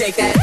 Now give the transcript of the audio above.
shake that,